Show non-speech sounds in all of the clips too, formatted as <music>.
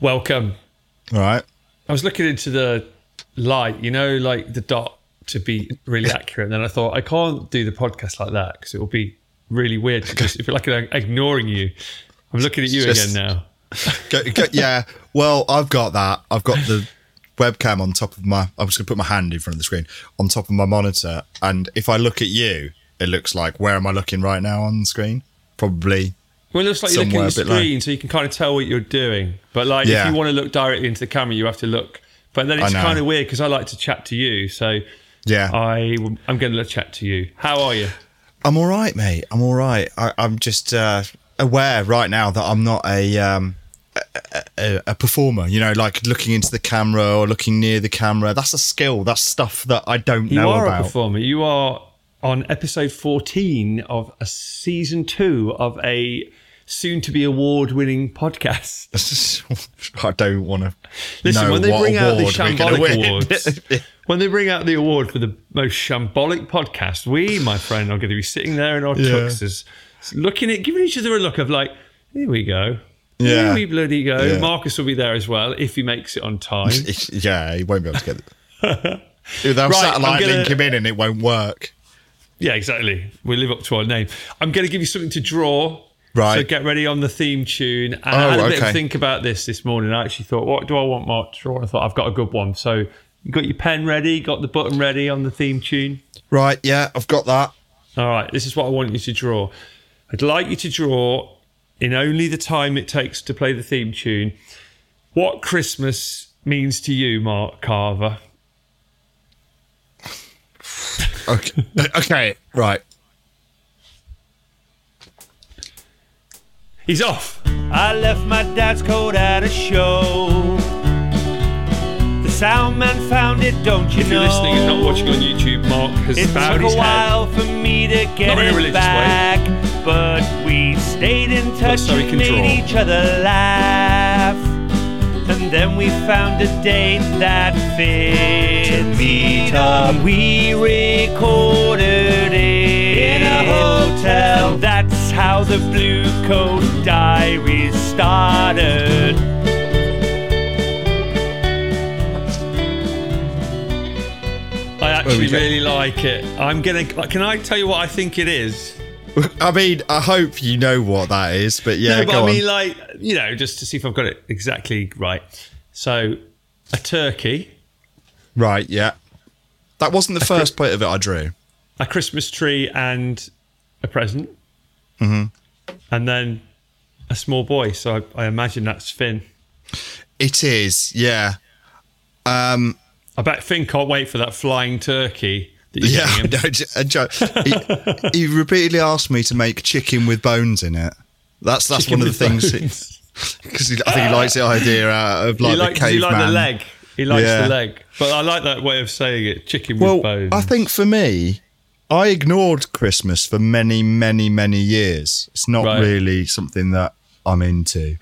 Welcome. All right. I was looking into the light, you know, like the dot to be really accurate. And then I thought, I can't do the podcast like that because it will be really weird. Just, feel like I'm ignoring you. I'm looking at you Just- again now. Go, go, yeah. Well, I've got that. I've got the webcam on top of my. I'm just going to put my hand in front of the screen on top of my monitor, and if I look at you, it looks like where am I looking right now on the screen? Probably. Well, it looks like you're looking at the a bit low. screen, so you can kind of tell what you're doing. But like, Yeah. if you want to look directly into the camera, you have to look. But then it's kind of weird because I like to chat to you, so Yeah. I I'm going to chat to you. How are you? I'm all right, mate. I'm all right. I, I'm just uh, aware right now that I'm not a, um, a, a a performer. You know, like looking into the camera or looking near the camera. That's a skill. That's stuff that I don't You know about. You are a performer. You are on episode 14 of a season two of a soon to be award winning podcast. <laughs> I don't want to. Listen, when they bring out the award we're gonna Shambolic. Awards, <laughs> when they bring out the award for the most shambolic podcast, we, my friend, are going to be sitting there in our Yeah. tuxes, looking at, giving each other a look of like, here we go. Yeah. Here we bloody go. Yeah. Marcus will be there as well if he makes it on time. <laughs> yeah, he won't be able to get it. They'll Right, satellite gonna- link him in and it won't work. Yeah, exactly. We live up to our name. I'm going to give you something to draw. Right. So get ready on the theme tune. And I Oh, had a bit of okay. think about this this morning. I actually thought, what do I want Mark to draw? I thought, I've got a good one. So you got your pen ready, got the button ready on the theme tune. Right, yeah, I've got that. All right, this is what I want you to draw. I'd like you to draw in only the time it takes to play the theme tune what Christmas means to you, Mark Carver. Okay, <laughs> okay right. He's off. I left my dad's coat at a show. The sound man found it, don't you Oh, know? If you're listening and not watching on YouTube, Mark has It bowed took his a while for me to get Not in a it religious way. back, but we stayed in touch so he and can made draw. each other laugh. And then we found a date that fit. To meet up. We recorded it in a hotel. That's how the Blue Coat Diaries started. I actually really like it. I'm gonna. Can I tell you what I think it is? <laughs> I mean, I hope you know what that is, but yeah, no, but I mean, on. like, you know, just to see if I've got it exactly right. So, a turkey, right, yeah. That wasn't the first bit of it I drew. a Christmas tree, and a present. Mm-hmm. And then a small boy. So I, I imagine that's Finn. It is, yeah. Um, I bet Finn can't wait for that flying turkey. That you're yeah, I getting <laughs> him. know, J- and Joe, he, <laughs> he repeatedly asked me to make chicken with bones in it. That's that's Chicken one of the things because <laughs> I think he likes the idea out of like he the likes, he caveman. the leg. He likes Yeah. the leg. But I like that way of saying it. Chicken with Well, bones. I think for me, I ignored Christmas for many, many, many years. It's not Right. really something that I'm into,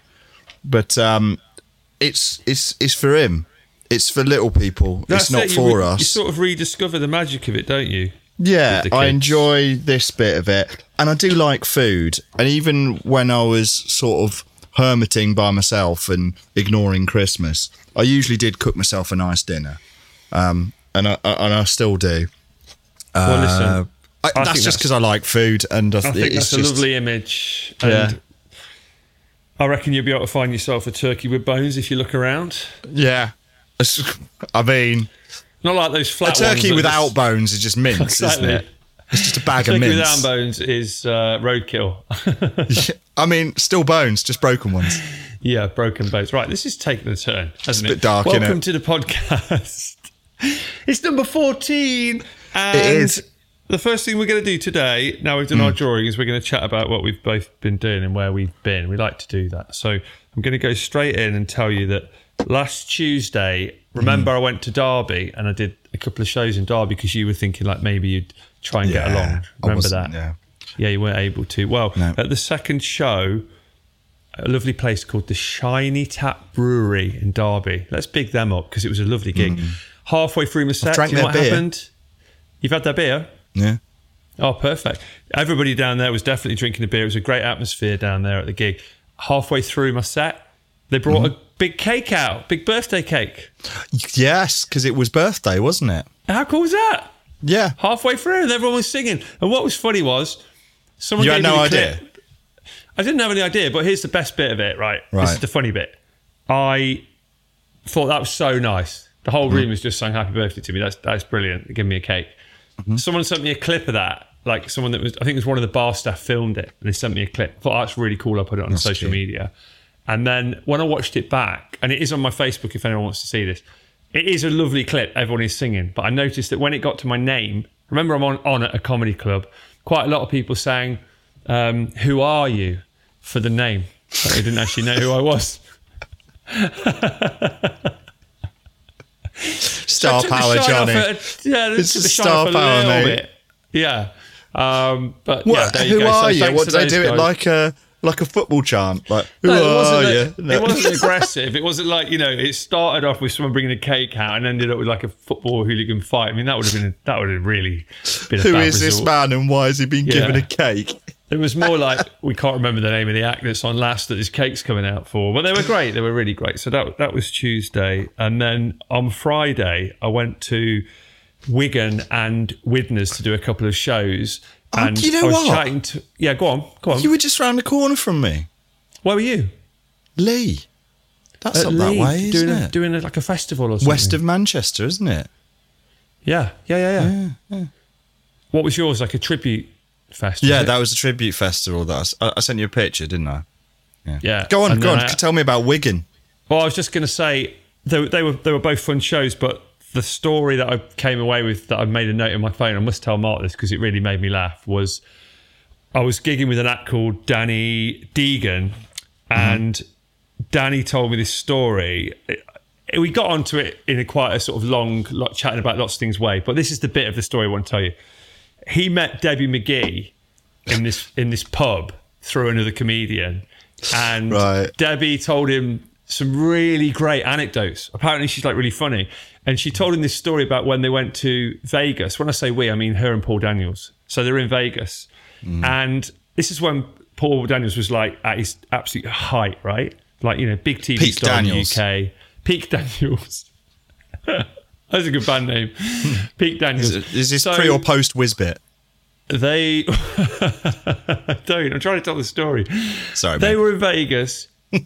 but um, it's it's it's for him. It's for little people. it's not it. For re- us. You sort of rediscover the magic of it, don't you? Yeah, I enjoy this bit of it, and I do like food. And even when I was sort of hermiting by myself and ignoring Christmas, I usually did cook myself a nice dinner, um, and I and I still do. Well, listen, Uh, I, I that's just because I like food, and I, I think it's that's a lovely image. And Yeah. I reckon you'll be able to find yourself a turkey with bones if you look around. Yeah, I mean, Not like those a flat ones turkey without just- bones is just mince, Exactly. isn't it? It's just a bag Turkey of mince. Turkey without bones is uh, roadkill. <laughs> I mean, still bones, just broken ones. yeah, broken bones. Right, this is taking a turn, hasn't a it? bit dark, Welcome to the podcast. <laughs> it's number 14. And It is. The first thing we're going to do today, now we've done Hmm. our drawing, is we're going to chat about what we've both been doing and where we've been. We like to do that. So I'm going to go straight in and tell you that last Tuesday, remember I went to Derby and I did a couple of shows in Derby because you were thinking like maybe you'd try and get along. Remember that? yeah. Yeah, you weren't able to. Well, No. at the second show, a lovely place called the Shiny Tap Brewery in Derby. Let's big them up because it was a lovely gig. Halfway through my set, Mm. you know what beer. happened? You've had that beer? Yeah. Oh, perfect. Everybody down there was definitely drinking a beer. It was a great atmosphere down there at the gig. Halfway through my set, they brought Mm-hmm. a big cake out, big birthday cake. Yes, because it was birthday, wasn't it? How cool was that? Yeah. Halfway through, and everyone was singing. And what was funny was, someone You gave had me no the clip. idea. I didn't have any idea, but here's the best bit of it. Right, right? this is the funny bit. I thought that was so nice. The whole Mm-hmm. room was just saying "Happy Birthday" to me. That's that's brilliant. Give me a cake. Mm-hmm. Someone sent me a clip of that. Like someone that was, I think it was one of the bar staff filmed it, and they sent me a clip. I thought "Oh, that's really cool. I put it on social cute. media, and then when I watched it back, and it is on my Facebook if anyone wants to see this. It is a lovely clip. Everyone is singing, but I noticed that when it got to my name, remember I'm on, on at a comedy club. Quite a lot of people saying, um, "Who are you?" for the name. But they didn't actually know who I was. <laughs> Star the power, Johnny. off a- yeah, the a star power, mate. bit. Yeah. Um, but yeah, What, there you who go. So are you? What do they do? It like a like a football chant? Like who No, are you? a- it wasn't <laughs> aggressive. It wasn't like you know. It started off with someone bringing a cake out and ended up with like a football hooligan fight. I mean, that would have been that would have really been a Who is this man and why has he been given a cake? It was more like <laughs> we can't remember the name of the act that's on last that this cake's coming out for, but they were great. They were really great. So that that was Tuesday, and then on Friday I went to Wigan and Widnes to do a couple of shows. Oh, And you know I was what? chatting to yeah, go on, go on. You were just round the corner from me, Where were you? Leigh. That's At not that way, isn't doing a, it? doing a, like a festival or something. West of Manchester, isn't it? yeah, yeah, yeah, yeah. What was yours? Like a tribute fest? was Yeah, that was a tribute festival. That I sent you a picture, didn't I? yeah. yeah. Go on, And go on. I- Tell me about Wigan. Well, I was just going to say they, they were they were both fun shows, but the story that I came away with that I made a note in my phone, I must tell Mark this because it really made me laugh. Was I was gigging with an act called Danny Deegan, mm-hmm. and Danny told me this story. We got onto it in a quite a sort of long, lot, chatting about lots of things way, but this is the bit of the story I want to tell you. He met Debbie McGee in this in this pub through another comedian, and Right. Debbie told him some really great anecdotes. Apparently, she's like really funny, and she told him this story about when they went to Vegas. When I say we, I mean her and Paul Daniels. So they're in Vegas, mm. and this is when Paul Daniels was like at his absolute height, right? Like you know, big TV Peak star Daniels. in the UK. Peak <laughs> Daniels. <laughs> That's a good band name. <laughs> Pete Daniels. Is this So- pre or post Wizbit? they <laughs> don't. I'm trying to tell the story. Sorry, They mate. were in Vegas. <laughs>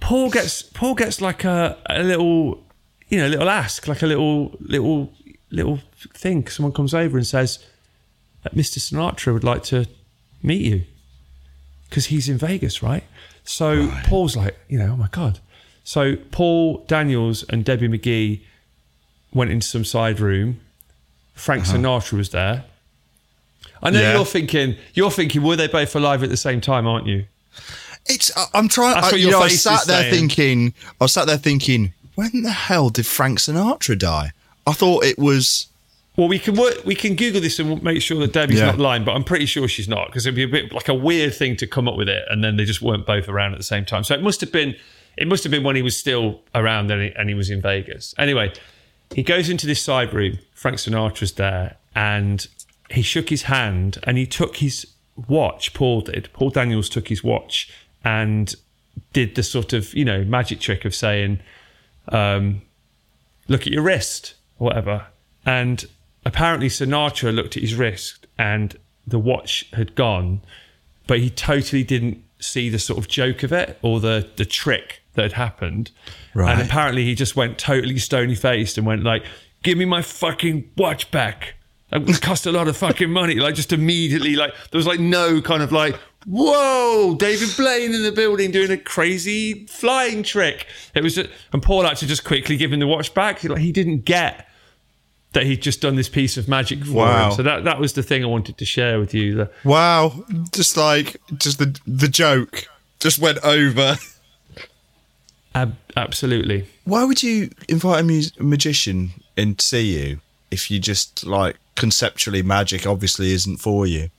Paul gets Paul gets like a, a little, you know, little ask, like a little little little thing. Someone comes over and says, uh, that "Mr. Sinatra would like to meet you because he's in Vegas, right?" So Paul's like, you know, oh my god. So Paul Daniels and Debbie McGee went into some side room. Frank uh-huh. Sinatra was there. I know Yeah. you're thinking, you're thinking, were they both alive at the same time, aren't you? It's. I- I'm trying. That's I, what you know, I sat is there saying. thinking. I sat there thinking, when the hell did Frank Sinatra die? I thought it was. Well, we can work, we can Google this and make sure that Debbie's Yeah. not lying, but I'm pretty sure she's not because it'd be a bit like a weird thing to come up with it, and then they just weren't both around at the same time. So it must have been, it must have been when he was still around and he, and he was in Vegas. Anyway, he goes into this side room. Frank Sinatra's there, and he shook his hand and he took his watch. Paul did. Paul Daniels took his watch and did the sort of you know magic trick of saying, um, "Look at your wrist" or whatever. And apparently Sinatra looked at his wrist and the watch had gone, but he totally didn't see the sort of joke of it or the the trick that had happened. Right. And apparently he just went totally stony faced and went like, "Give me my fucking watch back." It <laughs> cost a lot of fucking money. Like just immediately, like there was like no kind of like, whoa, David Blaine in the building doing a crazy flying trick. It was, just, and Paul actually just quickly give him the watch back. Like he didn't get that he'd just done this piece of magic for Wow. him. So that that was the thing I wanted to share with you. The- Wow, just like just the the joke just went over. <laughs> Ab- absolutely. Why would you invite a mus- magician in to see you if you just like conceptually magic obviously isn't for you?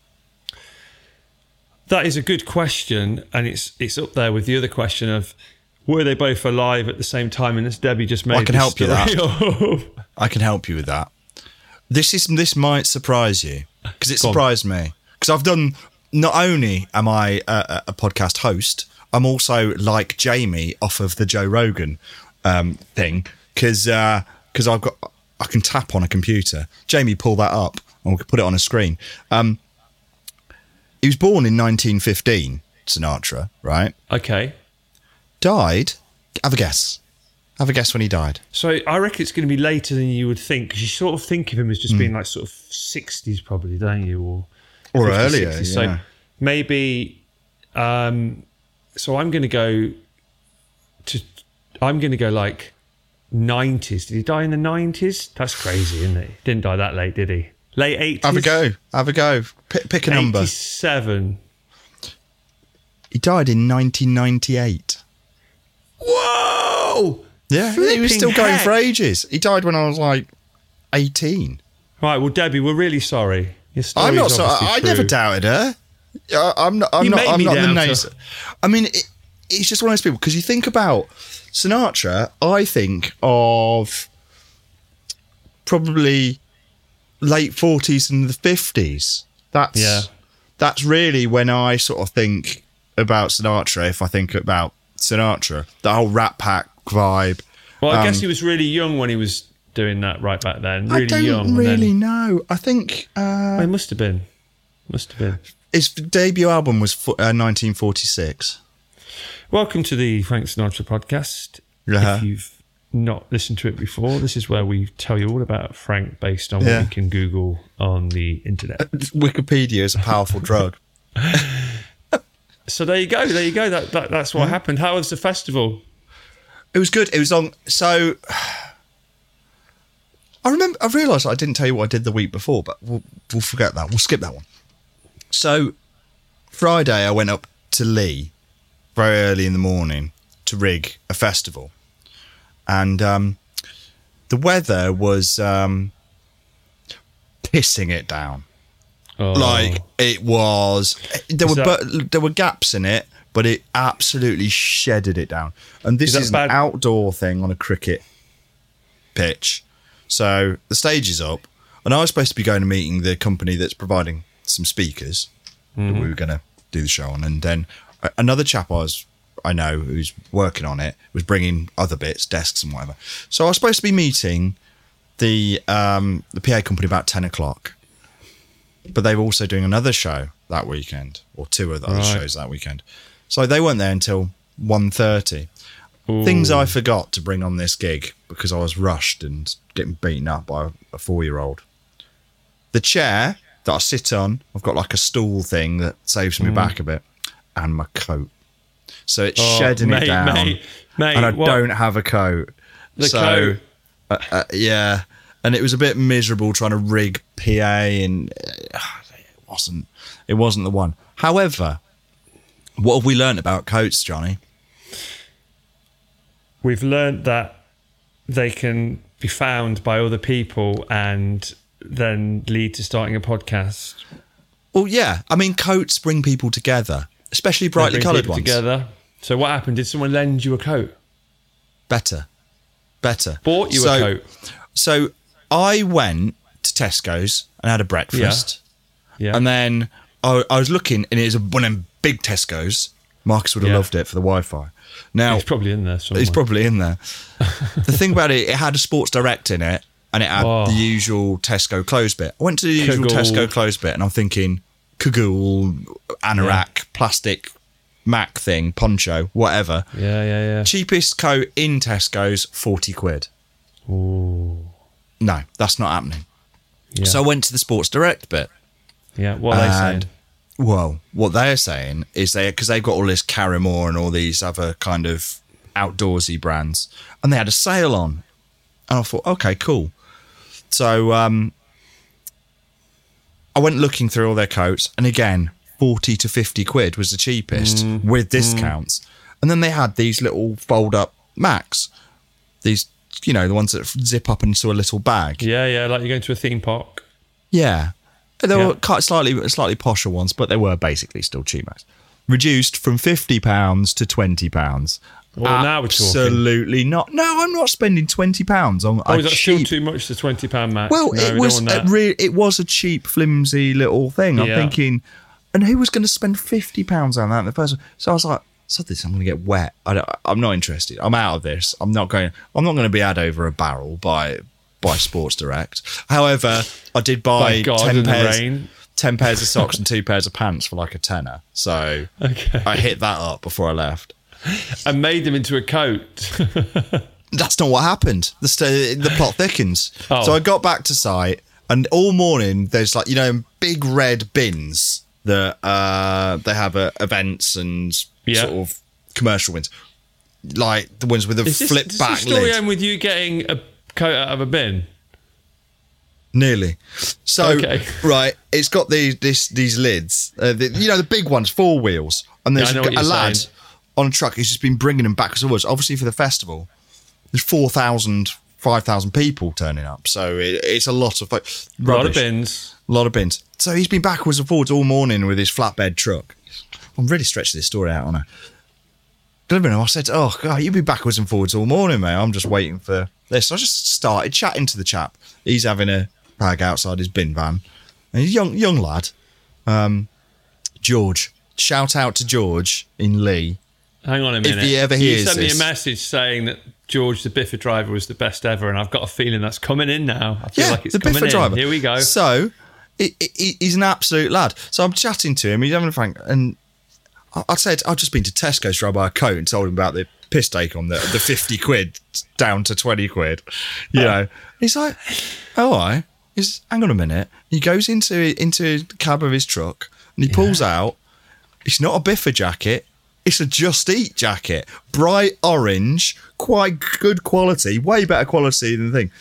That is a good question, and it's it's up there with the other question of were they both alive at the same time? And as Debbie just made, I can help you that. I can help you with that. This is this might surprise you because it Go on. surprised me because I've done. Not only am I a- a podcast host, I'm also like Jamie off of the Joe Rogan um, thing because because I've got I can tap on a computer. Jamie, pull that up and we can put it on a screen. Um, he was born in 1915, Sinatra, right? Okay. Died. Have a guess. Have a guess when he died. So I reckon it's going to be later than you would think because you sort of think of him as just being like sort of 60s, probably, don't you? Or, Or 50s, earlier, 60s. yeah. So maybe. Um, so I'm going to go to. I'm going to go like 90s. Did he die in the 90s? That's crazy, isn't it? Didn't die that late, did he? Late 80s? Have a go. Have a go. Pick, pick a number. 87. He died in 1998. Whoa! Yeah, he was Flipping still going for ages. He died when I was like 18. Right, well, Debbie, we're really sorry. Your I'm not story's so. I true. never doubted her. I- I'm not. I'm You not. I'm not the nays. I mean, it, it's just one of those people because you think about Sinatra. I think of probably late 40s and the 50s. That's Yeah. That's really when I sort of think about Sinatra. If I think about Sinatra, the whole Rat Pack vibe. Well, I guess Um, he was really young when he was doing that right back then. I Really don't young. really then- know. I think. Uh, Well, he must have been. Must have been. His debut album was uh, 1946. Welcome to the Frank Sinatra podcast. Yeah. If you've not listened to it before, this is where we tell you all about Frank based on Yeah. what you can Google on the internet. Wikipedia is a powerful drug. <laughs> So there you go. There you go. That, that that's what happened. How was the festival? It was good. It was on. So I remember. I realised I didn't tell you what I did the week before, but we'll, we'll forget that. We'll skip that one. So Friday, I went up to Leigh very early in the morning to rig a festival, and um, the weather was um, pissing it down. Oh, Like it was, there were that- but there were gaps in it, but it absolutely shedded it down. And this Is is, bad- an outdoor thing on a cricket pitch, so the stage is up, and I was supposed to be going to meeting the company that's providing some speakers that we were going to do the show on, and then another chap I was. I know who's working on it was bringing other bits, desks and whatever. So I was supposed to be meeting the um, the PA company about ten o'clock, but they were also doing another show that weekend or two of the other Right. shows that weekend so they weren't there until 1.30 things i forgot to bring on this gig because i was rushed and getting beaten up by a four-year-old the chair that i sit on. I've got like a stool thing that saves me back a bit. And my coat. So it's Oh, shedding mate, it down. mate, mate, and i what- don't have a coat. The so coat. uh, uh, yeah, and it was a bit miserable trying to rig PA, and uh, it wasn't it wasn't the one. However, what have we learned about coats, Johnny? We've learned that they can be found by other people and then lead to starting a podcast. Well, yeah, I mean coats bring people together, especially brightly coloured ones. together. So what happened? Did someone lend you a coat? Better, better. Bought you So- a coat? So I went to Tesco's and had a breakfast. Yeah. And then I, I was looking, and it was one of them big Tesco's. Marcus would have Yeah. loved it for the Wi-Fi. Now It's probably in there somewhere. It's probably in there. <laughs> the thing about it, it had a Sports Direct in it, and it had Oh. the usual Tesco clothes bit. I went to the usual. Tesco clothes bit, and I'm thinking, Cagoule, Anorak, plastic Mac thing, poncho, whatever. Yeah, yeah, yeah. Cheapest coat in Tesco's, 40 quid. Ooh. No, that's not happening. Yeah. So I went to the Sports Direct bit. yeah. What are they saying? Well, what they're saying is they because they've got all this Karrimor and all these other kind of outdoorsy brands, and they had a sale on, and I thought, okay, cool. So um, I went looking through all their coats, and again, forty to fifty quid was the cheapest with discounts, and then they had these little fold-up Macs, these you know the ones that zip up into a little bag. Yeah, yeah. Like you're going to a theme park. Yeah. They Yeah. were quite slightly slightly posher ones, but they were basically still cheap Macs. Reduced from fifty pounds to twenty pounds. Well, now we're talking. Absolutely not. No, I'm not spending twenty pounds on Oh, is that still too much? The twenty pound match. well, No, it was a re- it was a cheap, flimsy little thing. I'm thinking, and who was going to spend fifty pounds on that in the first? one? So I was like, sod this, I'm going to get wet. I don't, I'm not interested. I'm out of this. I'm not going. I'm not going to be had over a barrel by by Sports Direct. However, I did buy God ten pairs, rain. ten pairs of socks <laughs> and two pairs of pants for like a tenner. So Okay. I hit that up before I left. And made them into a coat. That's not what happened. The st- the plot thickens. Oh. So I got back to site, and all morning there's like you know big red bins that uh, they have at events and Yeah. sort of commercial ones, like the ones with this, flip does back the story lid. end with you getting a coat out of a bin? Nearly. So Okay. <laughs> right, it's got these this these lids. Uh, the, you know the big ones, four wheels, and there's Yeah, a, a lad saying. On a truck who's just been bringing them backwards and forwards. Obviously for the festival, there's 4,000, 5,000 people turning up, so it, it's a lot of folk. A lot of bins. A lot of bins. So he's been backwards and forwards all morning with his flatbed truck. I'm really stretching this story out, aren't I? Delivering him, I said, "Oh God, you've been backwards and forwards all morning, mate. I'm just waiting for this." So I just started chatting to the chap. He's having a bag outside his bin van, and he's a young young lad, um, George. Shout out to George in Leigh. Hang on a minute. he ever you hears sent me a message saying that George the Biffa driver was the best ever, and I've got a feeling that's coming in now. I feel like it's the coming Biffa in. driver. Here we go. So he, he- he's an absolute lad. So I'm chatting to him. He's having a frank, and I, said I've just been to Tesco's to buy a coat and told him about the piss take on the the fifty quid down to twenty quid. You know, he's like, oh, I. He's hang on a minute. He goes into into the cab of his truck and he pulls out. It's not a Biffa jacket. It's a Just Eat jacket, bright orange, quite good quality, way better quality than the thing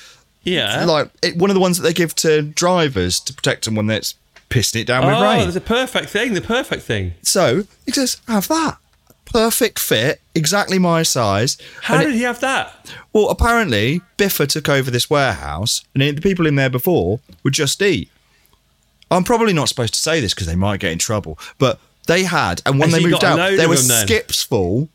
yeah. like it, one of the ones that they give to drivers to protect them when they're pissing it down with rain. oh, rain. there's a perfect thing. The perfect thing. So he says, "Have that." Perfect fit, exactly my size. How And did it- he have that? well, apparently Biffa took over this warehouse, and the people in there before would just eat. I'm probably not supposed to say this because they might get in trouble, but they had, and when Has they moved out, there were skips full,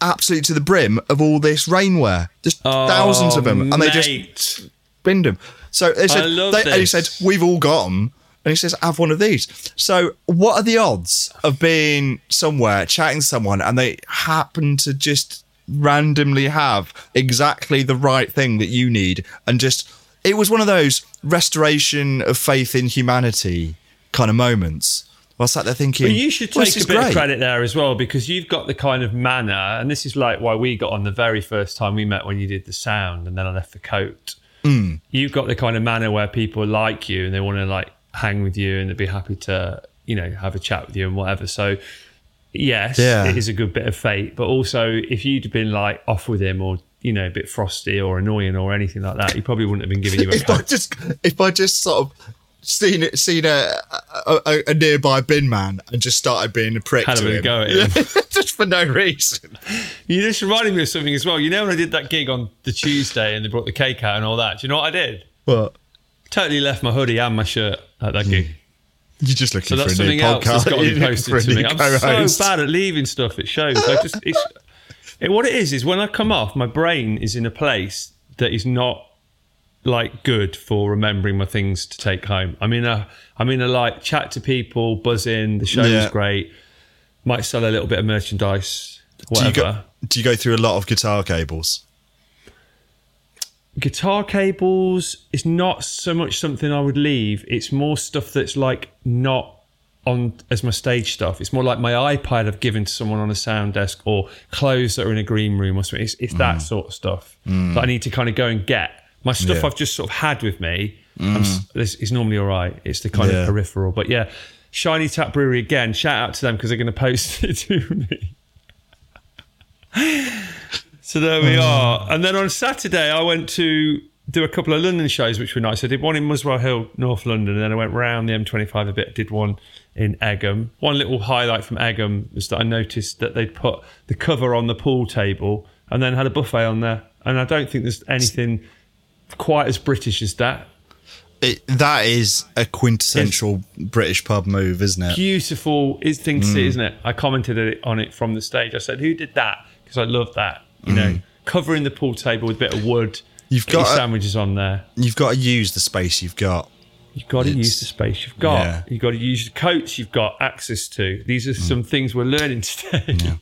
absolutely to the brim of all this rainwear, just thousands of them, and they just Oh, binned them. So they said, they, and he said, we've all got them. And he says, have one of these. So what are the odds of being somewhere, chatting to someone, and they happen to just randomly have exactly the right thing that you need? And just, it was one of those restoration of faith in humanity kind of moments. I was sat there thinking, you should take this a bit great. of credit there as well because you've got the kind of manner, and this is like why we got on the very first time we met when you did the sound, and then I left the coat. Hmm. You've got the kind of manner where people like you and they want to like hang with you and they'd be happy to, you know, have a chat with you and whatever. So, yes, Yeah. it is a good bit of fate. But also, if you'd been like off with him or you know a bit frosty or annoying or anything like that, he probably wouldn't have been giving you a <laughs> if I just if I just sort of seen it, seen a, a, a, nearby bin man and just started being a prick Had to him, go at <laughs> him. just for no reason. You just reminded me of something as well. You know when I did that gig on the Tuesday and they brought the cake out and all that. Do you know what I did? What? Totally left my hoodie and my shirt at that gig. You're just looking So that's for a new something else that's podcast. got to be <laughs> posted to me. I'm co-host. so bad at leaving stuff. It shows. I just it's it, what it is is when I come off, my brain is in a place that is not like good for remembering my things to take home. I'm in a I'm in a like chat to people, buzz in. The show Yeah. great. Might sell a little bit of merchandise, Do whatever. you, go, do you go through a lot of guitar cables? guitar cables is not so much something I would leave. It's more stuff that's like not on as my stage stuff. It's more like my iPad I've given to someone on a sound desk or clothes that are in a green room or something. It's, it's that mm. sort of stuff that I need to kind of go and get. My stuff Yeah. I've just sort of had with me I'm mm. this is normally all right. It's the kind Yeah. of peripheral. But yeah, Shiny Tap Brewery again, shout out to them because they're going to post <laughs> it to me. So there we mm. are. And then on Saturday, I went to do a couple of London shows, which were nice. I did one in Muswell Hill, North London, and then I went round the M25 a bit. Did one in Egham. One little highlight from Egham was that I noticed that they'd put the cover on the pool table and then had a buffet on there. And I don't think there's anything quite as British as that. It, that is a quintessential British pub move, isn't it? Beautiful is thing to Mm. see, isn't it? I commented on it from the stage. I said, "Who did that?" Because I love that. You know, covering the pool table with a bit of wood. Mm. You've got sandwiches on there. You've got to use the space you've got. You've got to It's- use the space you've got. Yeah. You've got to use the coats you've got access to. These are Mm. some things we're learning today. <laughs>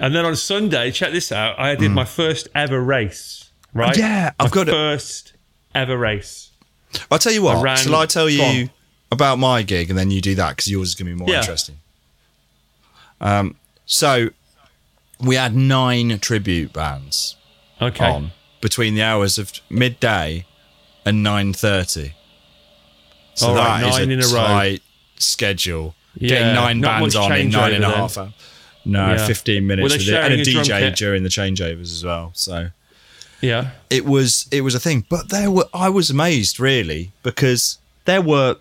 And then on Sunday, check this out. I did my first ever race. Right? Yeah, I've My got it. first ever race. I'll tell you what. shall I tell you about my gig and then you do that because yours is going to be more Yeah. interesting. Um, so we had nine tribute bands Okay. on between the hours of midday and nine thirty. So All that right, is nine in a tight schedule. Yeah, Getting nine bands on in nine and a half hours. No, Yeah. fifteen minutes with it, and a a DJ during the changeovers as well. So Yeah. it was it was a thing but there were i was amazed really because there were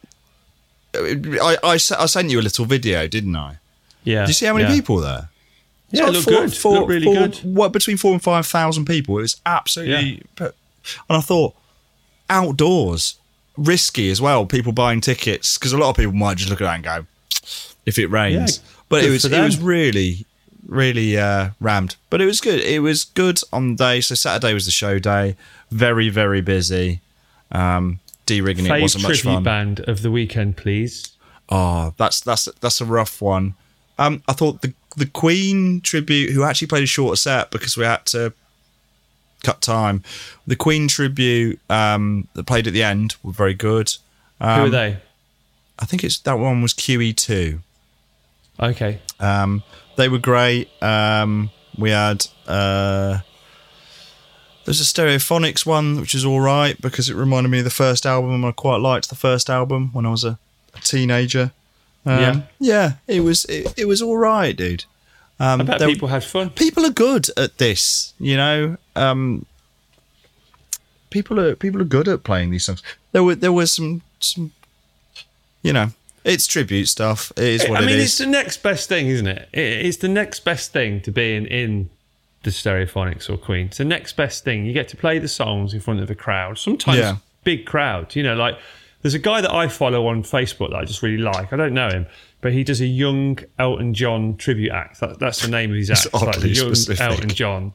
I I sent you a little video didn't i Yeah. did you see how many yeah. people there Yeah, It's it like looked good. Looked really four- good. what between four and five thousand people it was absolutely and i thought outdoors risky as well people buying tickets because a lot of people might just look at that and go if it rains Yeah, but it was it was really really uh rammed but it was good it was good on the day so saturday was the show day very very busy um de-rigging it wasn't much tribute fun band of the weekend, please. Oh, that's that's that's a rough one. Um, I thought the the Queen tribute, who actually played a shorter set because we had to cut time. The Queen tribute um, that played at the end were very good. Um, Who are they? I think it's that one was QE two. Okay. Um, they were great. Um, we had uh, there's a Stereophonics one which is all right because it reminded me of the first album. I quite liked the first album when I was a, a teenager. Um, Yeah. yeah, it was it, it was all right, dude. Um, I bet there- people had fun. people are good at this, you know. Um, people are people are good at playing these songs. There were there were some some, you know, it's tribute stuff. It is what it is. I mean, it it's the next best thing, isn't it? It- It's the next best thing to being in the Stereophonics or Queen. It's the next best thing. You get to play the songs in front of a crowd, sometimes Yeah. big crowd. You know, like there's a guy that I follow on Facebook that I just really like. I don't know him, but he does a young Elton John tribute act. That, that's the name of his act. It's like the young specific. Elton John.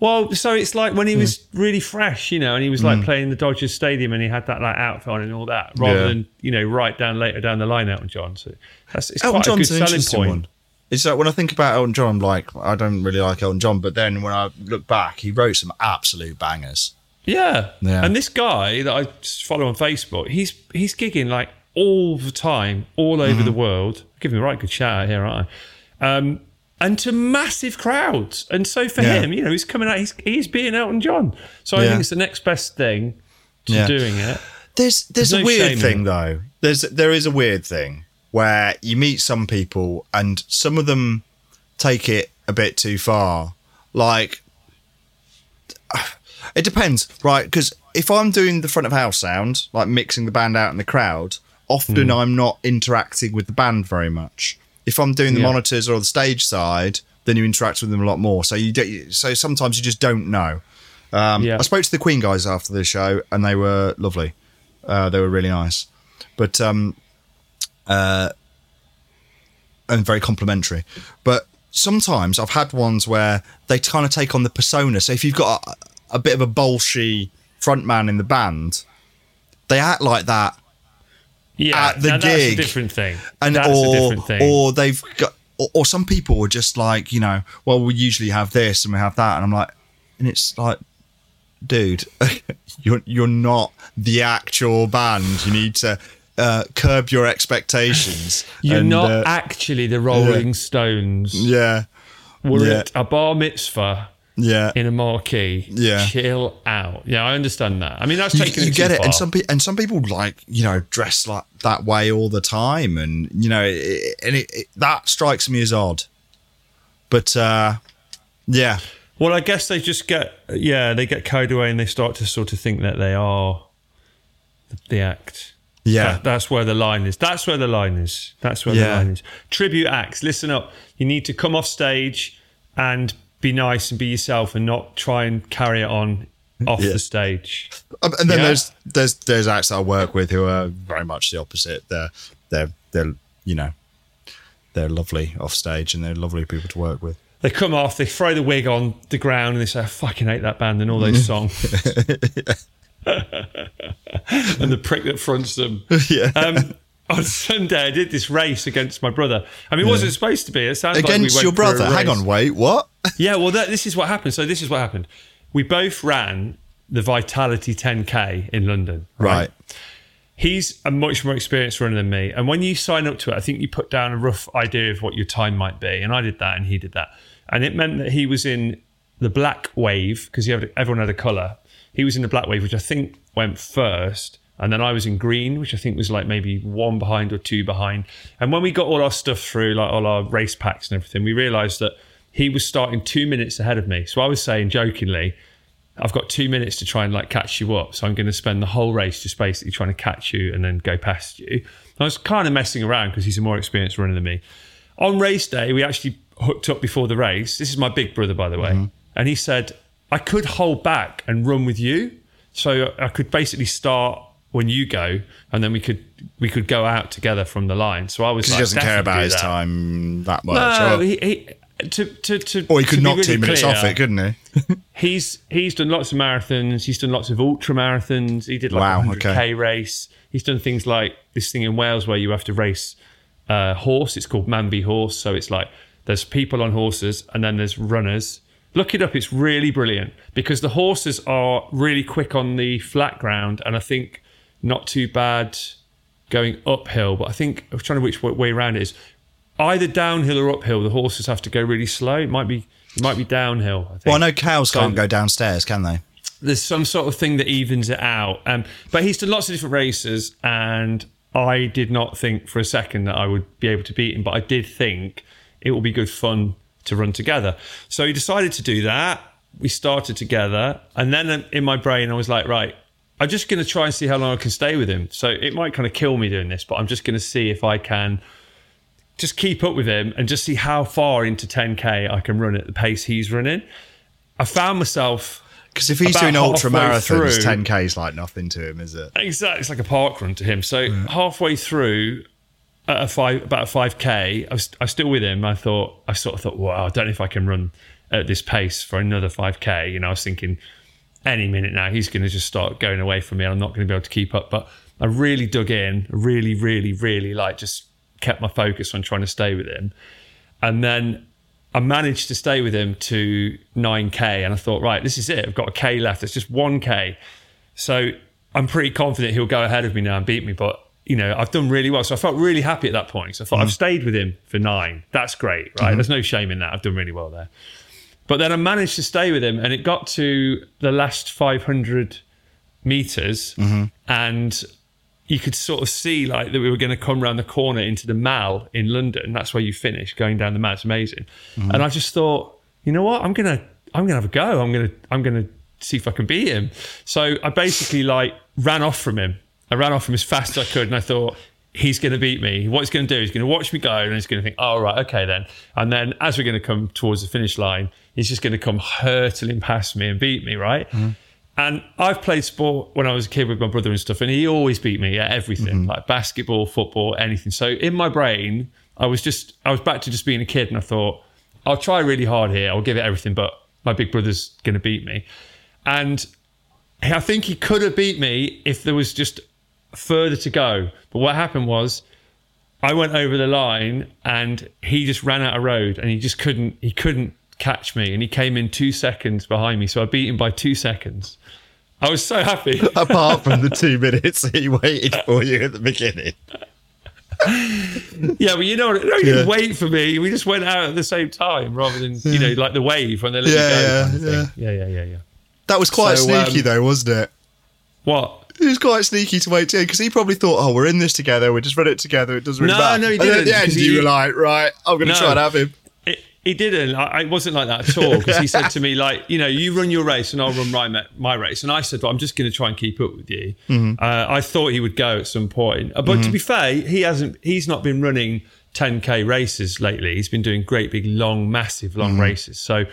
Well, so it's like when he was Hmm. really fresh, you know, and he was like playing the Dodgers Stadium and he had that like outfit on and all that, rather Yeah. than you know right down later down the line, Elton John. So that's it's Elton quite a good an selling point. one. It's like when I think about Elton John, like I don't really like Elton John, but then when I look back, he wrote some absolute bangers. Yeah. Yeah. And this guy that I follow on Facebook, he's he's gigging like all the time, all over Mm-hmm. the world. Give him a right good shout out here, aren't I? Um, and to massive crowds. And so for Yeah. him, you know, he's coming out, he's, he's being Elton John. So I Yeah. think it's the next best thing to Yeah. doing it. There's there's, There's a no weird thing though. There's there is a weird thing where you meet some people and some of them take it a bit too far. Like <sighs> it depends, right? Because if I'm doing the front of house sound, like mixing the band out in the crowd, often Hmm. I'm not interacting with the band very much. If I'm doing the Yeah. monitors or the stage side, then you interact with them a lot more. So you do, so sometimes you just don't know. Um, Yeah. I spoke to the Queen guys after the show, and they were lovely. Uh, they were really nice, but um, uh, and very complimentary. But sometimes I've had ones where they kind of take on the persona. So if you've got a, a bit of a bolshy frontman in the band, they act like that, Yeah. At the now That's a gig. different thing. and that's or a different thing. or they've got. Or, or some people are just like, you know, well, we usually have this and we have that, and I'm like, and it's like, dude, <laughs> you're you're not the actual band. You need to uh, curb your expectations. <laughs> You're And, not uh, actually the Rolling Stones. yeah, We're yeah. at a bar mitzvah yeah. in a marquee. Yeah. Chill out. Yeah, I understand that. I mean, that's you, taking you get it, and some people and some people like you know dress like that way all the time, and you know, it, and it, it, that strikes me as odd. But uh, yeah, Well, I guess they just get yeah, they get carried away and they start to sort of think that they are the act. yeah, That- that's where the line is. That's where the line is. That's where the line is. Tribute acts. Listen up. You need to come off stage and be nice and be yourself, and not try and carry it on off Yeah. the stage. Um, and then Yeah. there's there's there's acts that I work with who are very much the opposite. They're they're they're you know they're lovely off stage and they're lovely people to work with. They come off, they throw the wig on the ground, and they say, "I fucking hate that band and all those songs." <laughs> <laughs> and the prick that fronts them. <laughs> yeah, Um, on <laughs> Sunday I did this race against my brother. I mean, it wasn't supposed to be. It sounds like we Against your brother. Hang on, wait, what? <laughs> Yeah, well, that, this is what happened. So this is what happened. We both ran the Vitality 10K in London. Right. He's a much more experienced runner than me. And when you sign up to it, I think you put down a rough idea of what your time might be. And I did that and he did that. And it meant that he was in the black wave because everyone had a colour. He was in the black wave, which I think went first. And then I was in green, which I think was like maybe one behind or two behind. And when we got all our stuff through, like all our race packs and everything, we realised that he was starting two minutes ahead of me. So I was saying jokingly, I've got two minutes to try and like catch you up. So I'm going to spend the whole race just basically trying to catch you and then go past you. I was kind of messing around because he's a more experienced runner than me. On race day, we actually hooked up before the race. This is my big brother, by the way. Mm-hmm. And he said, I could hold back and run with you. So I could basically start when you go and then we could we could go out together from the line. So I was He doesn't care about do his that. time that much. No, or, he, he, to, to, to, or he could knock really two minutes clear, off it, couldn't he? <laughs> He's he's done lots of marathons. He's done lots of ultra marathons. He did like Wow, a 100k okay. race. He's done things like this thing in Wales where you have to race a horse. It's called Man v horse. So it's like there's people on horses and then there's runners. Look it up. It's really brilliant because the horses are really quick on the flat ground and I think not too bad going uphill. But I think I'm trying to which way around it is. Either downhill or uphill, the horses have to go really slow. It might be it might be downhill. I think Well, I know cows So- can't go downstairs, can they? there's some sort of thing that evens it out. Um, but he's done lots of different races, and I did not think for a second that I would be able to beat him, but I did think it will be good fun to run together. So he decided to do that. We started together, and then in my brain, I was like, right, I'm just going to try and see how long I can stay with him. So it might kind of kill me doing this, but I'm just going to see if I can just keep up with him and just see how far into 10k I can run at the pace he's running. I found myself Because if he's doing ultra marathons, through- 10k is like nothing to him, is it? Exactly, it's like a park run to him. So halfway through, at a five about a five k, I was I was still with him. I thought I sort of thought, wow, I don't know if I can run at this pace for another five k. You know, I was thinking any minute now he's going to just start going away from me. and I'm not going to be able to keep up. But I really dug in, really, really, really like just kept my focus on trying to stay with him, and then. I managed to stay with him to 9k, and I thought, right, this is it. I've got a k left. It's just 1k. So I'm pretty confident he'll go ahead of me now and beat me. But you know, I've done really well. So I felt really happy at that point. So I thought I've mm-hmm. stayed with him for nine. That's great, right? Mm-hmm. There's no shame in that. I've done really well there. But then I managed to stay with him, and it got to the last 500 meters, mm-hmm. and you could sort of see like that we were going to come around the corner into the Mall in London. That's where you finish going down the Mall. It's amazing. Mm-hmm. And I just thought, you know what? I'm gonna I'm gonna have a go. I'm gonna I'm gonna see if I can beat him. So I basically like ran off from him. I ran off from him as fast as I could, and I thought he's going to beat me. What he's going to do is going to watch me go, and he's going to think, "Oh right, okay then." And then as we're going to come towards the finish line, he's just going to come hurtling past me and beat me, right? Mm-hmm. And I've played sport when I was a kid with my brother and stuff, and he always beat me at everything, mm-hmm. like basketball, football, anything. So in my brain, I was just I was back to just being a kid, and I thought I'll try really hard here. I'll give it everything, but my big brother's going to beat me. And I think he could have beat me if there was just further to go. But what happened was I went over the line and he just ran out of road and he just couldn't he couldn't catch me and he came in two seconds behind me. So I beat him by two seconds. I was so happy. <laughs> Apart from the two minutes he waited for you at the beginning. yeah, but you know what? No, he didn't wait for me. We just went out at the same time rather than, you know, like the wave when they let Yeah, you go. yeah, kind of thing. yeah, yeah, yeah, yeah. That was quite So, sneaky, um, though, wasn't it? What? It was quite sneaky to wait too, because he probably thought, "Oh, we're in this together. We just run it together. It doesn't really No, matter." no, he didn't. And at the end, 'cause you were like, "Right, I'm going to No. try and have him." He didn't. I, it wasn't like that at all because he said to me, like, you know, you run your race and I'll run my, my race. And I said, well, I'm just going to try and keep up with you. Uh, I thought he would go at some point. Uh, But to be fair, he hasn't, he's not been running 10K races lately. He's been doing great, big, long, massive, long races. So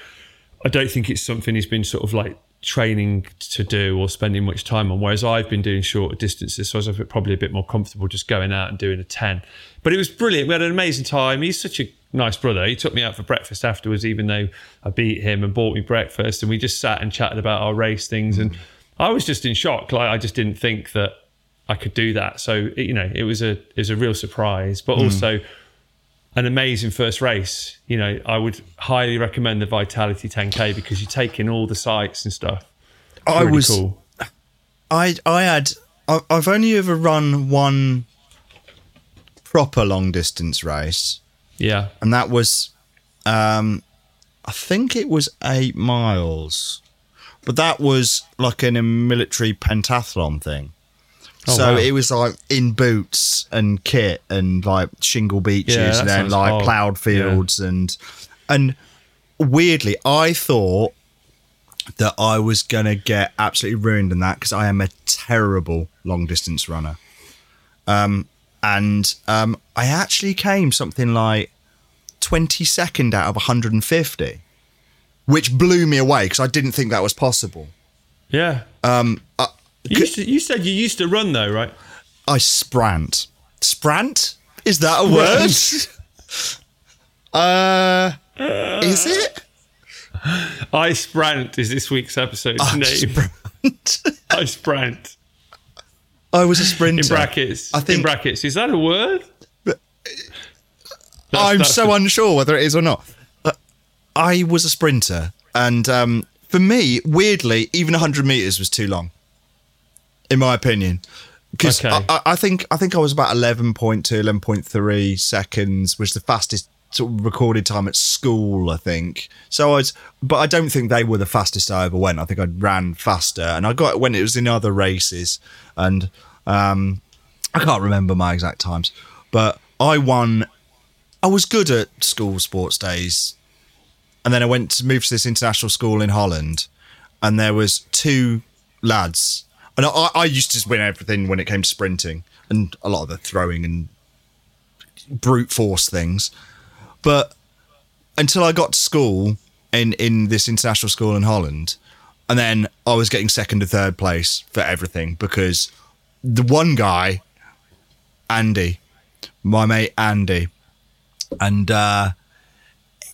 I don't think it's something he's been sort of like training to do or spending much time on. Whereas I've been doing shorter distances, so I was probably a bit more comfortable just going out and doing a 10. But it was brilliant. We had an amazing time. He's such a nice brother. He took me out for breakfast afterwards, even though I beat him and bought me breakfast. And we just sat and chatted about our race things. And I was just in shock. Like, I just didn't think that I could do that. So it, you know, it was a it was a real surprise, but hmm. also an amazing first race. You know, I would highly recommend the Vitality 10K because you take in all the sights and stuff. It's I really was cool. I I had I've only ever run one proper long distance race, Yeah. and that was um I think it was eight miles, but that was like in a military pentathlon thing. Oh, so wow. it was like in boots and kit and like shingle beaches Yeah, and then like hard. ploughed fields and and weirdly I thought that I was gonna get absolutely ruined in that because I am a terrible long distance runner. Um, and um, I actually came something like 22nd out of 150, which blew me away because I didn't think that was possible. Yeah. Um, I, You, used to, you said you used to run though, right? I sprant. Sprant? Is that a word? <laughs> uh, is it? I Sprant is this week's episode's I name. sprant. I Sprant. I was a sprinter. In brackets. I in think brackets. Is that a word? I'm so unsure whether it is or not. Uh, I was a sprinter, and um, for me, weirdly, even 100 meters was too long, in my opinion. Because Okay. I, I- think I think I was about 11.2, 11.3 seconds, which is the fastest sort of recorded time at school. I think so. I was, but I don't think they were the fastest I ever went. I think I ran faster, and I got when it was in other races, and um, I can't remember my exact times, but I won I was good at school sports days, and then I went to move to this international school in Holland, and there was two lads, and I, I used to win everything when it came to sprinting and a lot of the throwing and brute force things, but until I got to school in in this international school in Holland, and then I was getting second to third place for everything because the one guy, Andy, my mate Andy and uh,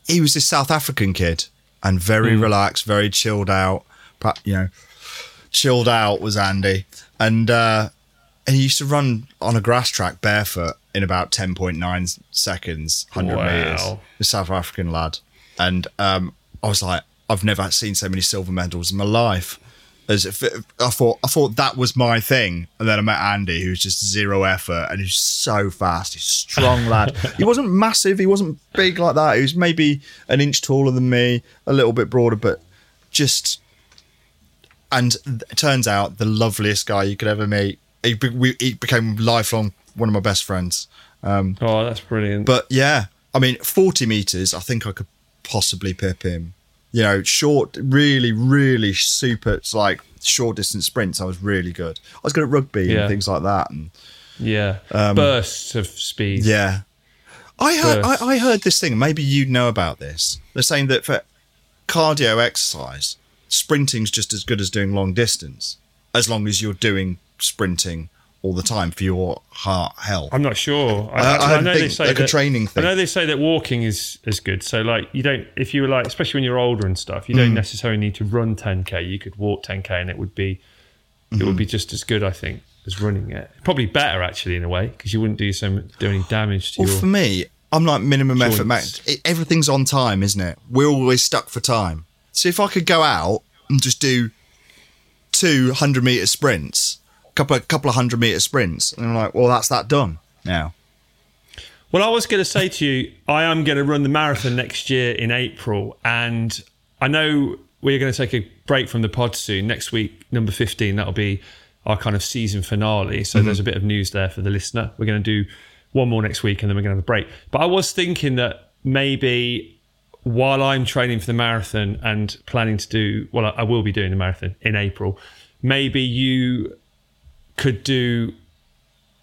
he was this South African kid and very relaxed, very chilled out. You know, chilled out was Andy, and uh, and he used to run on a grass track barefoot in about ten point nine seconds, hundred Wow. meters. The South African lad, and um, I was like, I've never seen so many silver medals in my life. As if I thought, I thought that was my thing, and then I met Andy, who's just zero effort, and he's so fast. He's a strong <laughs> lad. He wasn't massive. He wasn't big like that. He was maybe an inch taller than me, a little bit broader, but just. And it turns out the loveliest guy you could ever meet. He, we, he became lifelong one of my best friends. Um, Oh, that's brilliant. but yeah, I mean, 40 meters, I think I could possibly pip him. You know, short, really, really super, it's like short distance sprints. I was really good. I was good at rugby Yeah. and things like that. And yeah. um, Bursts of speed. yeah, I heard, I, I heard this thing. Maybe you know about this. They're saying that for cardio exercise, sprinting's just as good as doing long distance, as long as you're doing sprinting all the time for your heart health. I'm not sure. I, I- I I know a they say like a that, training thing. I know they say that walking is is good. So like you don't if you were like especially when you're older and stuff, you Mm. don't necessarily need to run 10k. You could walk 10k and it would be it would be Mm-hmm. just as good, I think, as running it. Probably better actually in a way because you wouldn't do so do any damage to your Well, your. for me, I'm like minimum effort max. Everything's on time, isn't it? We're always stuck for time. So if I could go out and just do two hundred meter sprints, couple of, couple of hundred meter sprints, and I'm like, well, that's that done now. Well, I was going to say to you, I am going to run the marathon next year in April, and I know we're going to take a break from the pod soon. Next week, number fifteen, that'll be our kind of season finale. So mm-hmm. there's a bit of news there for the listener. We're going to do one more next week, and then we're going to have a break. But I was thinking that maybe while I'm training for the marathon and planning to do, well, I will be doing the marathon in April. Maybe you could do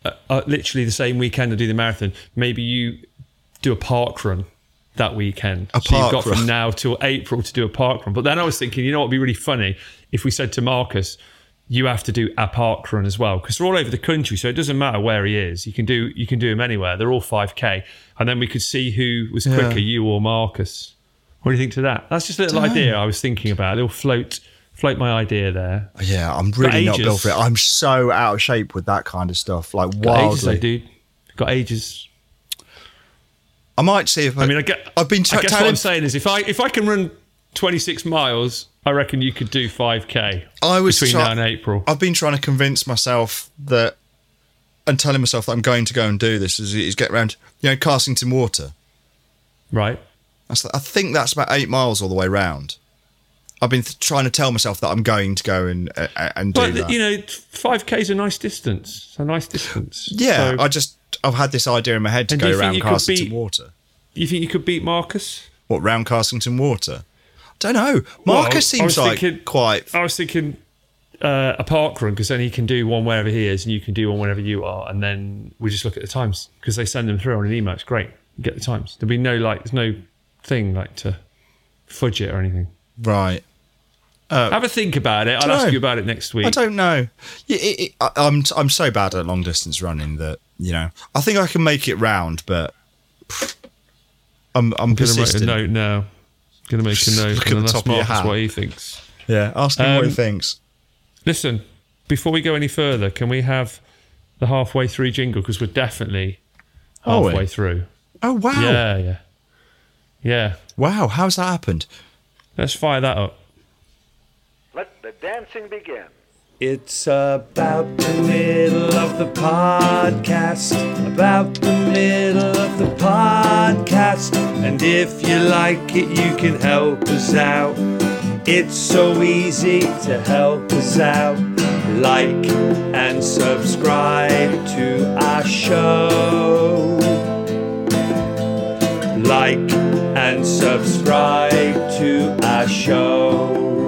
uh, literally the same weekend I do the marathon, maybe you do a park run that weekend. A so you've got run. from now till April to do a park run. But then I was thinking, you know what would be really funny if we said to Marcus, you have to do a park run as well because they're all over the country, so it doesn't matter where he is. You can do you can do them anywhere. They're all five k, and then we could see who was quicker, you or Marcus. What do you think to that? That's just a little Dunno. idea I was thinking about. A little float float my idea there. Yeah, I'm really not built for it. I'm so out of shape with that kind of stuff. Like Got ages, though, wildly. dude. Got ages. I might see if I, I mean, I get. I've been I t- guess what telling- I'm saying is, if I if I can run 26 miles, I reckon you could do 5k. I was between try- now and April. I've been trying to convince myself that, and telling myself that I'm going to go and do this is, is get round, you know, Carsington Water. right. That's, I think that's about eight miles all the way round. I've been th- trying to tell myself that I'm going to go and uh, and do But that. you know, 5k is a nice distance. It's a nice distance. yeah, So, I just I've had this idea in my head to go around beat- Water. you think you could beat Marcus? What round Carsington Water? I don't know. Marcus I seems like thinking- quite. I was thinking uh, a park run because then he can do one wherever he is, and you can do one whenever you are, and then we just look at the times because they send them through on an email. It's great. You get the times. There'll be no like, there's no thing like to fudge it or anything. Right. Have a think about it. I'll ask you about it next week. I don't know. It, it, I, I'm I'm so bad at long distance running that you know I think I can make it round, but I'm <sighs> I'm I'm gonna write a note now. Gonna make a <laughs> note Look at and the top of your hat. what he thinks. Yeah, ask him what he Um, thinks. Listen, before we go any further, can we have the halfway through jingle because we're definitely Are we? halfway through. Oh wow, Yeah, yeah, yeah. wow! How's that happened? Let's fire that up. Dancing begin. It's about the middle of the podcast. About the middle of the podcast. And if you like it, you can help us out. It's so easy to help us out. Like and subscribe to our show. Like and subscribe to our show.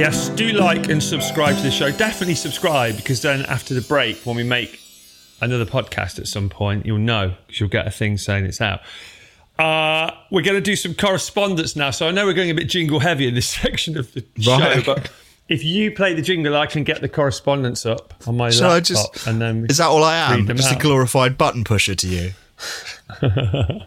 Yes, do like and subscribe to the show. Definitely subscribe because then after the break, when we make another podcast at some point, you'll know because you'll get a thing saying it's out. Uh, we're going to do some correspondence now. So I know we're going a bit jingle heavy in this <laughs> section of the Right. show, but if you play the jingle, I can get the correspondence up on my Shall I laptop. just? and then is that all I am? Just a glorified button pusher to you? <laughs>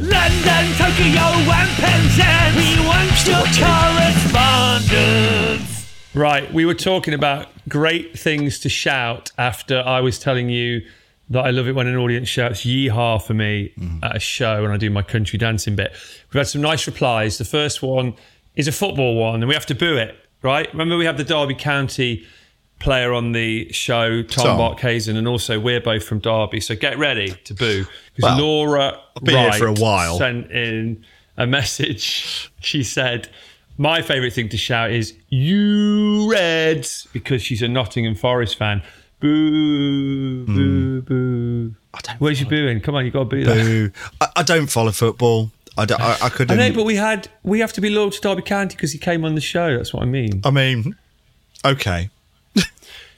London, Tokyo, and Penzance. We want your correspondence. Right, we were talking about great things to shout after I was telling you that I love it when an audience shouts yeehaw for me at a show and I do my country dancing bit. We've had some nice replies. The first one is a football one and we have to boo it, right? Remember we have the Derby County player on the show, Tom, Tom. Barkhuizen, and also we're both from Derby. So get ready to boo. Well, Because Laura been here Wright for a while. sent in a message. <laughs> She said, My favourite thing to shout is you Reds because she's a Nottingham Forest fan. Boo, hmm. boo, boo. I don't Where's your booing? Come on, you got to boo that. Boo. I, I don't follow football. I, don't- I, I I couldn't. know, but we had we have to be loyal to Derby County because he came on the show. That's what I mean. I mean, okay.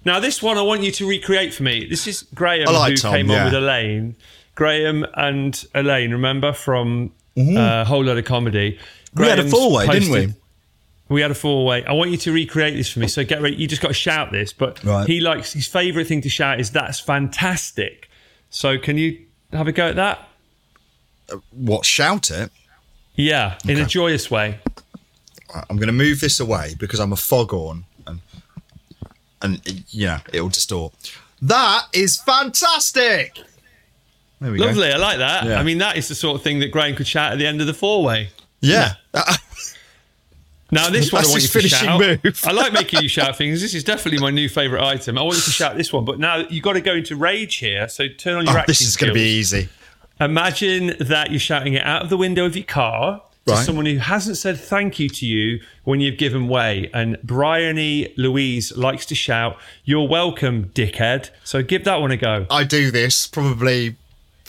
Now, this one I want you to recreate for me. This is Graham like who Tom, came yeah. on with Elaine. Graham and Elaine, remember from uh, Whole Load of Comedy? Mm-hmm. We had a Graham's four-way, didn't we? We had a four way. I want you to recreate this for me. So get ready. You just got to shout this. But Right. he likes his favourite thing to shout is "That's fantastic." So can you have a go at that? What? Shout it. Yeah, in a joyous way. I'm going to move this away because I'm a foghorn, and and yeah, it'll distort. That is fantastic. There we go. Lovely. I like that. Yeah. I mean, that is the sort of thing that Graham could shout at the end of the four way. Yeah. <laughs> Now this one That's I want you to shout. move. I like making you shout things. This is definitely my new favourite item. I want you to shout this one, but now you've got to go into rage here. So turn on your Oh, this is going to be easy. Imagine that you're shouting it out of the window of your car to Right. someone who hasn't said thank you to you when you've given way. And Bryony Louise likes to shout, "You're welcome, dickhead." So give that one a go. I do this probably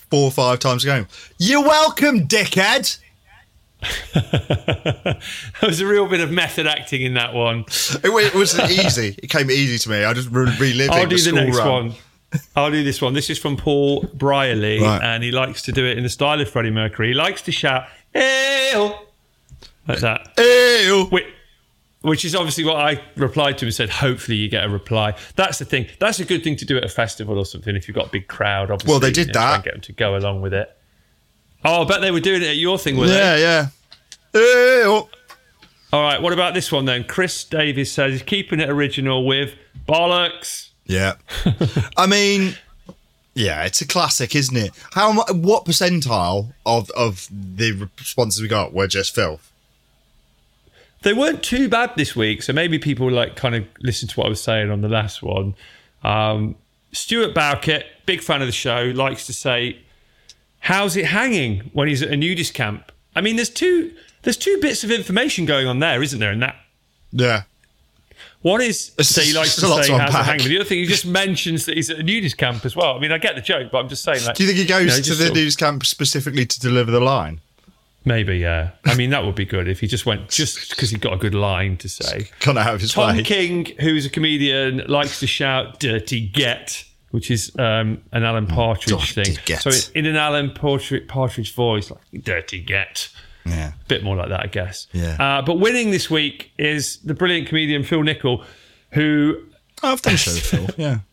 four or five times a game. You're welcome, dickhead. <laughs> There was a real bit of method acting in that one. It, wasn't easy. It came easy to me. I just re- reliving I'll do the school next run. one. I'll do this one. This is from Paul Brierley, Right. and he likes to do it in the style of Freddie Mercury. He likes to shout, "Ew!" like that. Ew. Which, which is obviously what I replied to and said, hopefully you get a reply. That's the thing. That's a good thing to do at a festival or something if you've got a big crowd, obviously. Well, they did you know, that. and get them to go along with it. Oh, I bet they were doing it at your thing, were they? Yeah, yeah. Ew. All right, what about this one then? Chris Davis says he's keeping it original with bollocks. Yeah. I mean, yeah, it's a classic, isn't it? How mu- what percentile of of the responses we got were just filth? They weren't too bad this week, so maybe people like kind of listened to what I was saying on the last one. Um, Stuart Bowkett, big fan of the show, likes to say, "How's it hanging when he's at a nudist camp?" I mean, there's two there's two bits of information going on there, isn't there? In that Yeah. One is that he likes a to say how's it unpack. hanging. The other thing, he just mentions that he's at a nudist camp as well. I mean, I get the joke, but I'm just saying. Like, Do you think he goes you know, to the nudist of- camp specifically to deliver the line? Maybe, yeah. I mean, that would be good if he just went just <laughs> because he got a good line to say. Can't have his Tom way. King, who's a comedian, likes to shout "dirty get," which is um, an Alan Partridge Dirty thing. get. So in an Alan Partridge, Partridge voice, like "dirty get." Yeah. A bit more like that, I guess. Yeah. Uh, but winning this week is the brilliant comedian Phil Nichol, who I've done a show with Phil. Yeah. <laughs>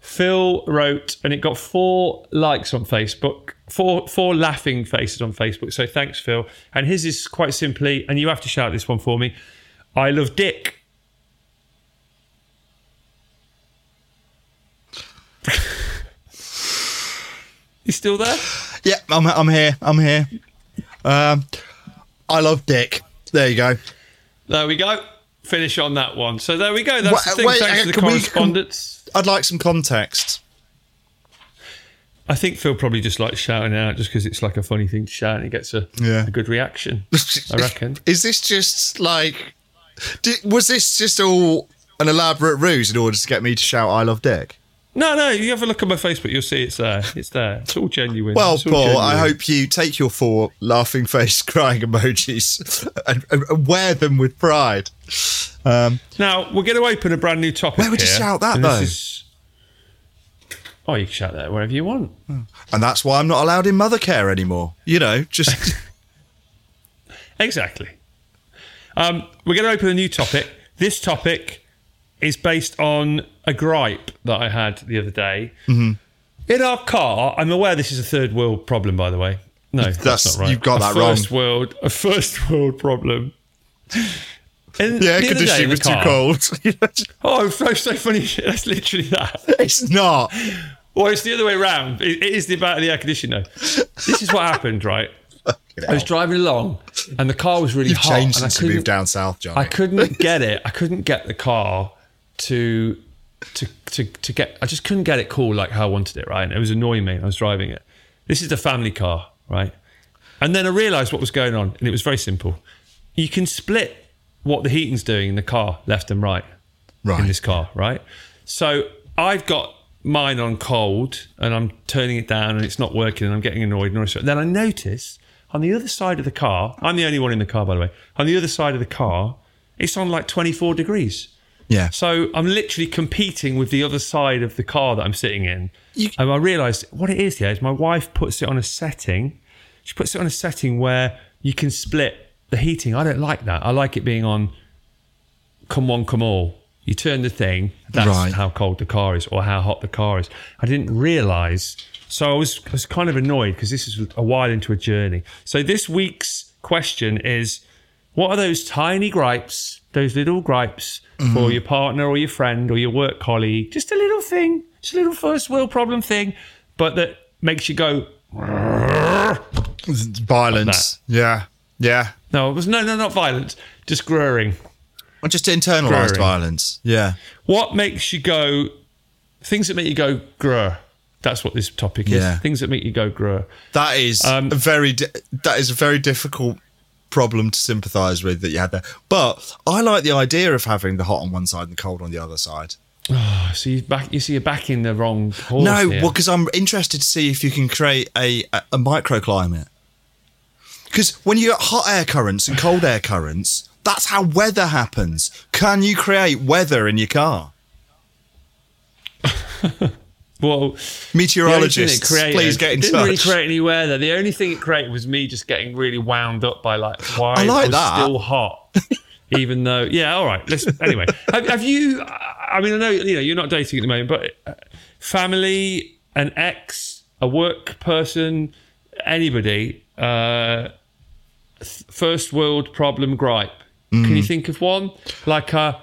Phil wrote, and it got four likes on Facebook, four four laughing faces on Facebook. So thanks, Phil. And his is quite simply, and you have to shout this one for me. I love Dick. <laughs> you still there? Yeah, I'm, I'm here. I'm here. Um, I love Dick. There you go. There we go. Finish on that one. So there we go. That's Wait, the thing. wait, Thanks uh, to the can we- correspondence. I'd like some context. I think Phil probably just likes shouting out just because it's like a funny thing to shout and he gets a, Yeah. a good reaction. <laughs> I reckon. Is this just like. Did, was this just all an elaborate ruse in order to get me to shout "I love Dick"? No, no, you have a look at my Facebook, you'll see it's there. It's there. It's all genuine. Well, all Paul, I hope you take your four laughing face <laughs> crying emojis and, and, and wear them with pride. Um, Now, we're going to open a brand new topic. Where would you here, shout that, though? is- Oh, you can shout that wherever you want. and that's why I'm not allowed in mother care anymore. You know, just <laughs> <laughs> Exactly. Um, we're going to open a new topic. This topic is based on a gripe that I had the other day. Mm-hmm. In our car, I'm aware this is a third world problem, by the way. No, that's, That's- not right. you've got a that wrong. first World, a first world problem. And yeah, the other because day she was too cold. <laughs> Oh, so so funny. <laughs> That's literally that. it's not. Well, it's the other way around. It, it is the about the air conditioning, though. This is what happened, right? I was driving along, and the car was really You've hot. changed and I since you moved down south, John. I couldn't <laughs> get it. I couldn't get the car to to to to get. I just couldn't get it cool like how I wanted it. Right, and it was annoying me. I was driving it. This is the family car, right? And then I realised what was going on, and it was very simple. You can split what the heating's doing in the car, left and right right. in this car, right? So I've got mine on cold and I'm turning it down and it's not working and I'm getting annoyed. And all this. then I notice on the other side of the car, I'm the only one in the car, by the way, on the other side of the car, it's on like 24 degrees. Yeah. So I'm literally competing with the other side of the car that I'm sitting in. You- and I realised what it is, yeah, is my wife puts it on a setting. She puts it on a setting where you can split the heating. I don't like that. I like it being on come one, come all. You turn the thing, that's Right. how cold the car is or how hot the car is. I didn't realise. So I was, I was kind of annoyed because this is a while into a journey. So this week's question is what are those tiny gripes, those little gripes for your partner or your friend or your work colleague? Just a little thing, just a little first world problem thing, but that makes you go, Violence. Yeah. Yeah. no, it was no, no, not violence, just grurring. Or just internalized Growing. violence. Yeah. What makes you go, things that make you go grur? That's what this topic is. Yeah. Things that make you go grur. That is Um, a very di- that is a very difficult problem to sympathise with that you had there. But I like the idea of having the hot on one side and the cold on the other side. Ah, so you back, you see, you're backing the wrong horse. no, here. well, because I'm interested to see if you can create a a, a microclimate. Because when you get hot air currents and cold air currents, that's how weather happens. Can you create weather in your car? <laughs> well, the only thing it Meteorologists, created- please get in didn't touch. really create any weather. The only thing it created was me just getting really wound up by like why I like was that. still hot, <laughs> even though yeah, all right. Let's anyway. have, have you? I mean, I know you know you're not dating at the moment, but uh, family, an ex, a work person, anybody, uh, first world problem gripe. Can you think of one? Like a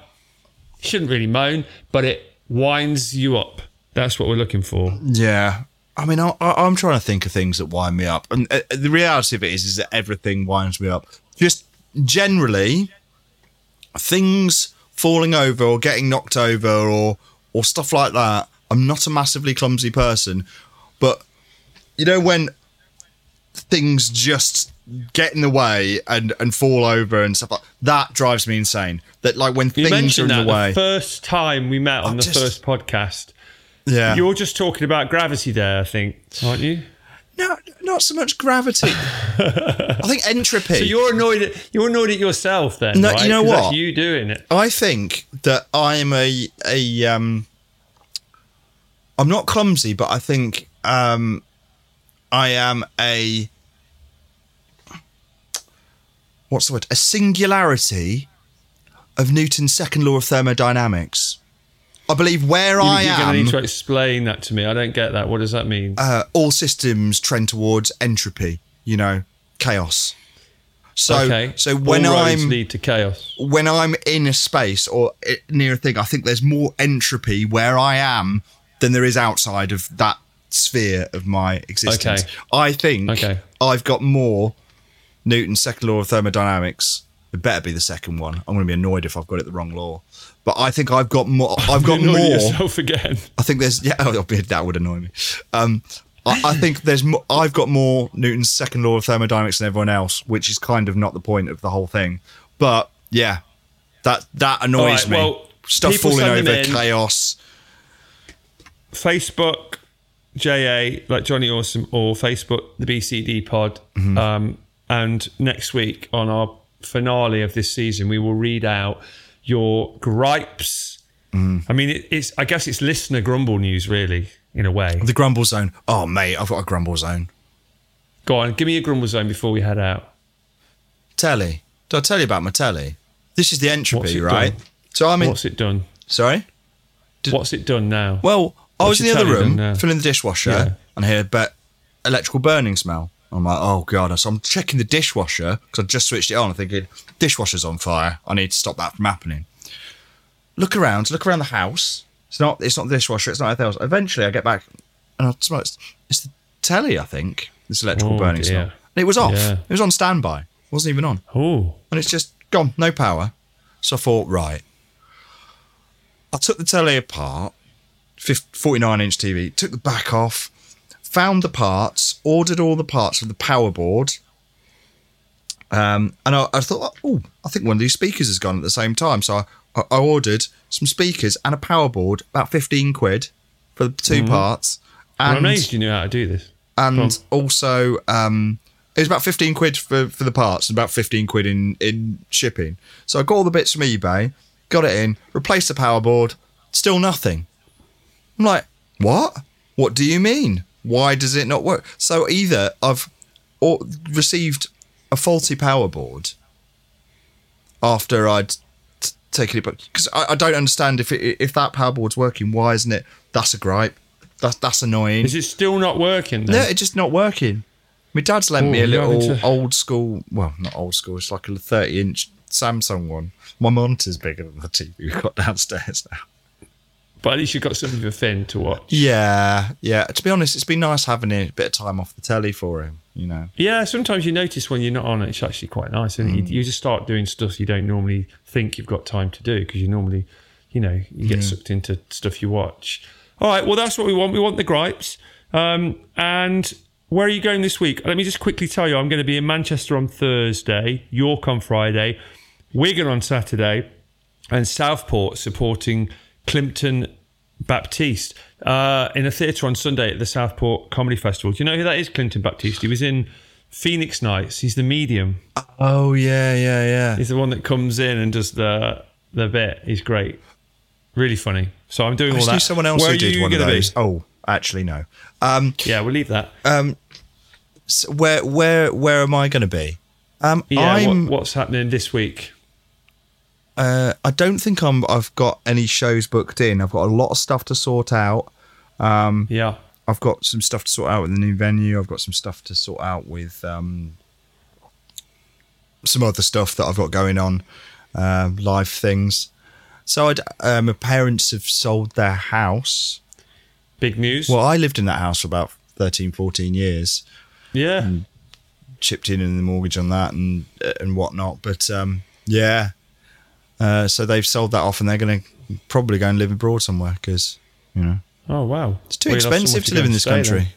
shouldn't really moan, but it winds you up. That's what we're looking for. Yeah. I mean, I, I, I'm trying to think of things that wind me up, and uh, the reality of it is, is that everything winds me up. Just generally, things falling over or getting knocked over or or stuff like that. I'm not a massively clumsy person, but you know when things just get in the way and and fall over and stuff like that drives me insane. That like when You things are in the way, the first time we met on I'm the just- first podcast. Yeah. You're just talking about gravity there, I think, aren't you? No, not so much gravity. <laughs> I think entropy. So you're annoyed at you're annoyed at yourself then, No, right? you know what? That's you doing it. I think that I'm a a um I'm not clumsy, but I think um I am a what's the word? A singularity of Newton's second law of thermodynamics. I believe where I am. You're going to need to explain that to me. I don't get that. What does that mean? uh, all systems trend towards entropy. You know, chaos. So, okay. so when All roads I'm lead to chaos. when I'm in a space or near a thing, I think there's more entropy where I am than there is outside of that sphere of my existence. Okay. I think Okay. I've got more Newton's second law of thermodynamics. It better be the second one. I'm going to be annoyed if I've got it the wrong law. But I think I've got more. I've got <laughs> more. yourself again. I think there's yeah, <laughs> oh, that would annoy me. Um, I, I think there's mo- I've got more Newton's second law of thermodynamics than everyone else, which is kind of not the point of the whole thing. But yeah, that that annoys right, me. well, Stuff falling over, in. chaos. Facebook, JA, like Johnny Awesome, or Facebook, the BCD pod. Mm-hmm. Um, and next week on our finale of this season, we will read out your gripes. Mm-hmm. I mean, it, it's I guess it's listener grumble news, really, in a way. The grumble zone. Oh mate, I've got a grumble zone. Go on, give me a grumble zone before we head out. Telly. Did I tell you about my telly? This is the entropy, right? done? So I'm in. What's it done? Sorry. What's it done now? Well, I What's was in the other room filling the dishwasher Yeah. and I heard but electrical burning smell. I'm like, oh god! So I'm checking the dishwasher because I just switched it on. I'm thinking dishwasher's on fire. I need to stop that from happening. Look around. Look around the house. It's not. It's not the dishwasher. It's not anything else. Eventually, I get back and I smell. It's, it's the telly. I think this electrical Oh, burning dear. smell. And it was off. Yeah. It was on standby. It wasn't even on oh, and it's just gone, no power. So I thought, right. I took the telly apart, 49 inch TV, took the back off, found the parts, ordered all the parts for the power board. Um, and I, I thought, oh, I think one of these speakers has gone at the same time. So I, I ordered some speakers and a power board, about 15 quid for the 2 parts. And, I'm amazed you knew how to do this. and also um, it was about 15 quid for, for the parts and about 15 quid in, in shipping. So I got all the bits from eBay, got it in, replaced the power board, still nothing. I'm like, what? What do you mean? Why does it not work? So either I've or received a faulty power board after I'd t- taken it back because I, I don't understand if it, if that power board's working, why isn't it? That's a gripe. That's that's annoying. Is it still not working? Then? No, it's just not working. My dad's lent me Oh, a little to- old school, well, not old school, it's like a 30 inch Samsung one. My monitor's bigger than the TV we've got downstairs now. But at least you've got something for Finn to watch. Yeah, yeah. To be honest, it's been nice having a bit of time off the telly for him, you know. Yeah, sometimes you notice when you're not on it, it's actually quite nice, isn't it? You, you just start doing stuff you don't normally think you've got time to do because you normally, you know, you get sucked into stuff you watch. All right, well, that's what we want. We want the gripes. Um, and where are you going this week? Let me just quickly tell you I'm going to be in Manchester on Thursday, York on Friday, Wigan on Saturday, and Southport supporting Clinton Baptiste uh, in a theatre on Sunday at the Southport Comedy Festival. Do you know who that is, Clinton Baptiste? He was in Phoenix Nights. He's the medium. Oh, yeah, yeah, yeah. He's the one that comes in and does the the bit. He's great, really funny. So I'm doing I all that. someone else Where who did one of gonna be? those. Oh, actually, no. Um, Yeah, we'll leave that. so where, where, where am I going to be? Um, Yeah, I'm. what, what's happening this week? Uh, I don't think I'm. I've got any shows booked in. I've got a lot of stuff to sort out. Yeah, I've got some stuff to sort out with the new venue. I've got some stuff to sort out with um, some other stuff that I've got going on. um, life things. So I'd, uh, my parents have sold their house. Big news. Well, I lived in that house for about 13, 14 years. yeah. chipped in in the mortgage on that and uh, and whatnot. But um, yeah, uh, so they've sold that off, and they're going to probably go and live abroad somewhere because you know Oh wow. it's too Well, expensive somewhere to live in this stay then. country.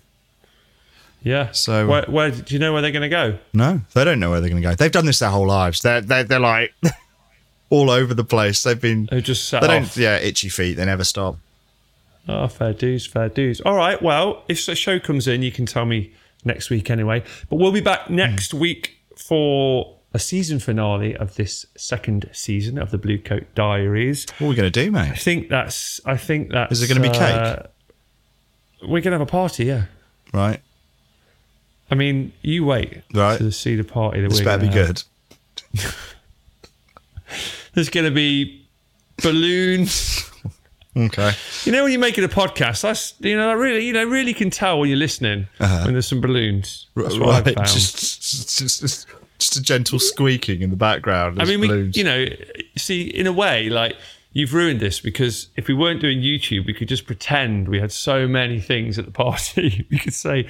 Yeah. So- where, where do you know where they're going to go? No, they don't know where they're going to go. They've done this their whole lives. They're they're, they're like <laughs> all over the place. They've been. They just sat They don't. Yeah, itchy feet. They never stop. Oh, fair dues, fair dues. All right. Well, if the show comes in, you can tell me next week anyway. But we'll be back next Hmm. week for a season finale of this second season of the Blue Coat Diaries. What are we going to do, mate? I think that's. I think that's. Is it gonna be cake? uh, we're gonna have a party, yeah. Right. I mean, you wait Right. to see the party that This we're better be good. <laughs> There's going to be balloons. <laughs> Okay. You know when you're making a podcast, that's you know I really you know really can tell when you're listening when there's some balloons. That's right. <laughs> Just, just, just, just a gentle squeaking in the background. I mean, we, you know, see, in a way, like you've ruined this because if we weren't doing YouTube, we could just pretend we had so many things at the <laughs> party. we could say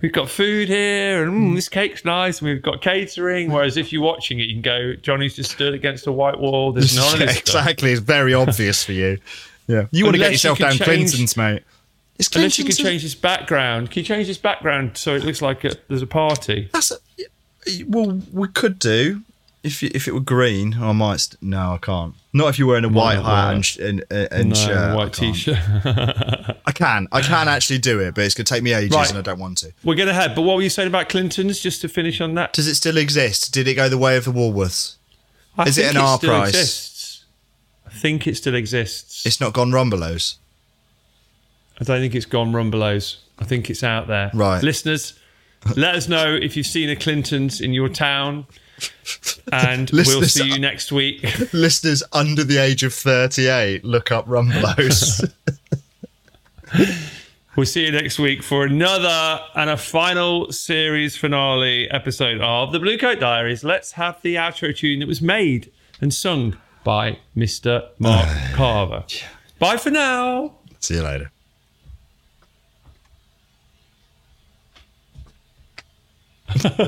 we've got food here and mm, this cake's nice, and we've got catering. Whereas if you're watching it, you can go, Johnny's just stood against a white wall. There's <laughs> none of Yeah, this stuff. exactly. It's very obvious for you. Yeah. You want to get Unless you yourself down change- Clinton's, mate. Is Unless you can change his background. Can you change his background so it looks like a, there's a party? That's a, well, we could do if you, if it were green. I might. St- no, I can't. Not if you're wearing a white hat and, sh- and, and, No, shirt. White can't. t-shirt. I can. I can actually do it, but it's going to take me ages, Right. and I don't want to. We're going to head. But what were you saying about Clinton's? Just to finish on that. Does it still exist? Did it go the way of the Woolworths? I Is it an R still price? Exists. I think it still exists. It's not gone Rumbelows. I don't think it's gone Rumbelows. I think it's out there. Right. Listeners, <laughs> let us know if you've seen a Clinton's in your town. And we'll see you next week. <laughs> Listeners under the age of 38, look up Rumbelows. <laughs> We'll see you next week for another and a final series finale episode of the Blue Coat Diaries. Let's have the outro tune that was made and sung by Mr. Mark <sighs> Carver. Bye for now. See you later. <laughs>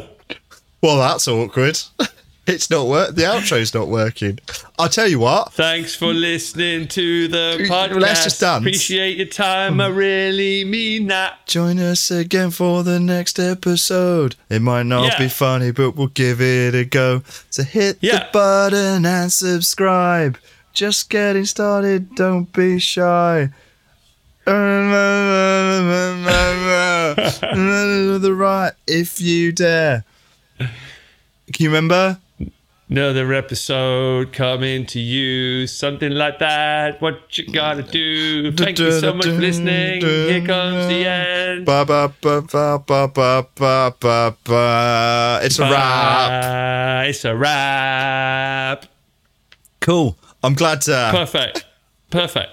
well, that's awkward. <laughs> It's not work. The outro's not working. I'll tell you what. Thanks for listening to the podcast. Let's just dance. Appreciate your time. I really mean that. Join us again for the next episode. It might not Yeah. be funny, but we'll give it a go. So hit the button and subscribe. Just getting started, don't be shy. The right if you dare. Can you remember? Another episode coming to you, something like that. What you gotta do? Thank you so much for listening. Here comes the end. Ba ba ba ba ba ba ba ba ba. It's a wrap. It's a wrap. Cool. I'm glad to. Perfect. Perfect.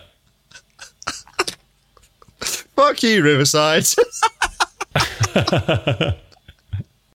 Fuck you, Riverside. <laughs>